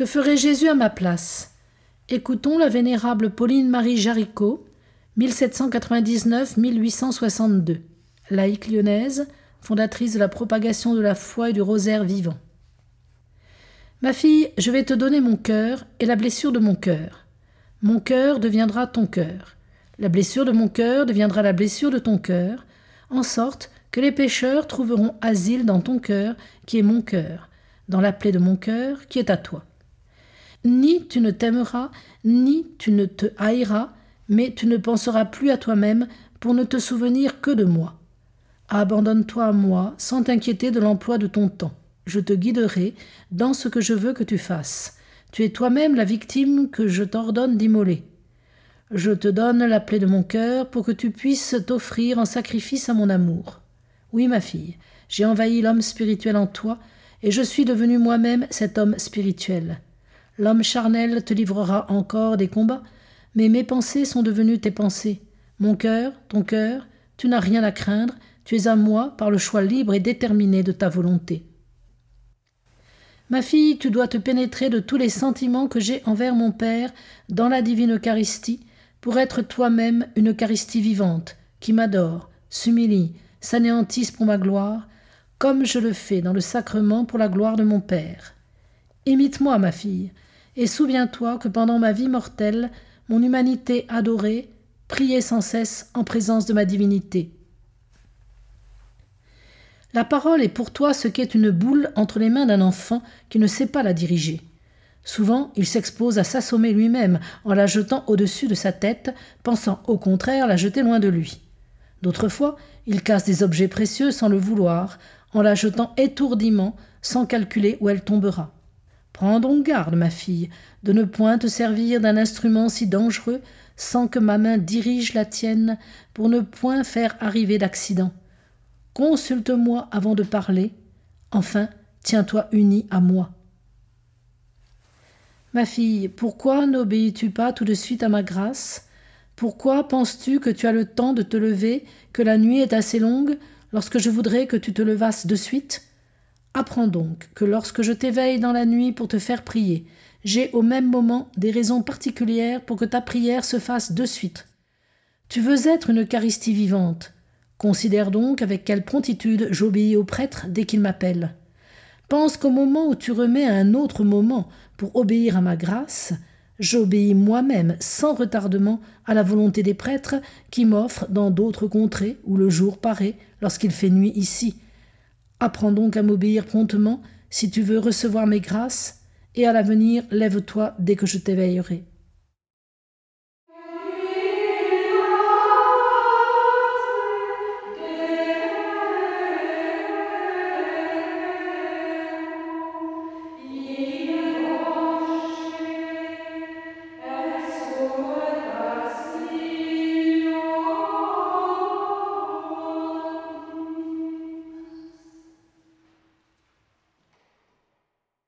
Que ferait Jésus à ma place? Écoutons la vénérable Pauline Marie Jaricot, 1799-1862, laïque lyonnaise, fondatrice de la propagation de la foi et du rosaire vivant. Ma fille, je vais te donner mon cœur et la blessure de mon cœur. Mon cœur deviendra ton cœur. La blessure de mon cœur deviendra la blessure de ton cœur, en sorte que les pécheurs trouveront asile dans ton cœur, qui est mon cœur, dans la plaie de mon cœur, qui est à toi. Ni tu ne t'aimeras, ni tu ne te haïras, mais tu ne penseras plus à toi-même pour ne te souvenir que de moi. Abandonne-toi à moi sans t'inquiéter de l'emploi de ton temps. Je te guiderai dans ce que je veux que tu fasses. Tu es toi-même la victime que je t'ordonne d'immoler. Je te donne la plaie de mon cœur pour que tu puisses t'offrir en sacrifice à mon amour. Oui, ma fille, j'ai envahi l'homme spirituel en toi, et je suis devenu moi-même cet homme spirituel. L'homme charnel te livrera encore des combats, mais mes pensées sont devenues tes pensées. Mon cœur, ton cœur, tu n'as rien à craindre, tu es à moi par le choix libre et déterminé de ta volonté. Ma fille, tu dois te pénétrer de tous les sentiments que j'ai envers mon Père dans la divine Eucharistie, pour être toi-même une Eucharistie vivante, qui m'adore, s'humilie, s'anéantisse pour ma gloire, comme je le fais dans le sacrement pour la gloire de mon Père. Imite-moi, ma fille, et souviens-toi que pendant ma vie mortelle, mon humanité adorée priait sans cesse en présence de ma divinité. La parole est pour toi ce qu'est une boule entre les mains d'un enfant qui ne sait pas la diriger. Souvent, il s'expose à s'assommer lui-même en la jetant au-dessus de sa tête, pensant au contraire la jeter loin de lui. D'autres fois, il casse des objets précieux sans le vouloir, en la jetant étourdiment, sans calculer où elle tombera. Prends donc garde, ma fille, de ne point te servir d'un instrument si dangereux sans que ma main dirige la tienne, pour ne point faire arriver d'accident. Consulte-moi avant de parler. Enfin, tiens-toi unie à moi. Ma fille, pourquoi n'obéis-tu pas tout de suite à ma grâce? Pourquoi penses-tu que tu as le temps de te lever, que la nuit est assez longue, lorsque je voudrais que tu te levasses de suite? Apprends donc que lorsque je t'éveille dans la nuit pour te faire prier, j'ai au même moment des raisons particulières pour que ta prière se fasse de suite. Tu veux être une Eucharistie vivante. Considère donc avec quelle promptitude j'obéis au prêtre dès qu'il m'appelle. Pense qu'au moment où tu remets à un autre moment pour obéir à ma grâce, j'obéis moi-même sans retardement à la volonté des prêtres qui m'offrent dans d'autres contrées où le jour paraît lorsqu'il fait nuit ici. Apprends donc à m'obéir promptement si tu veux recevoir mes grâces, et à l'avenir lève-toi dès que je t'éveillerai.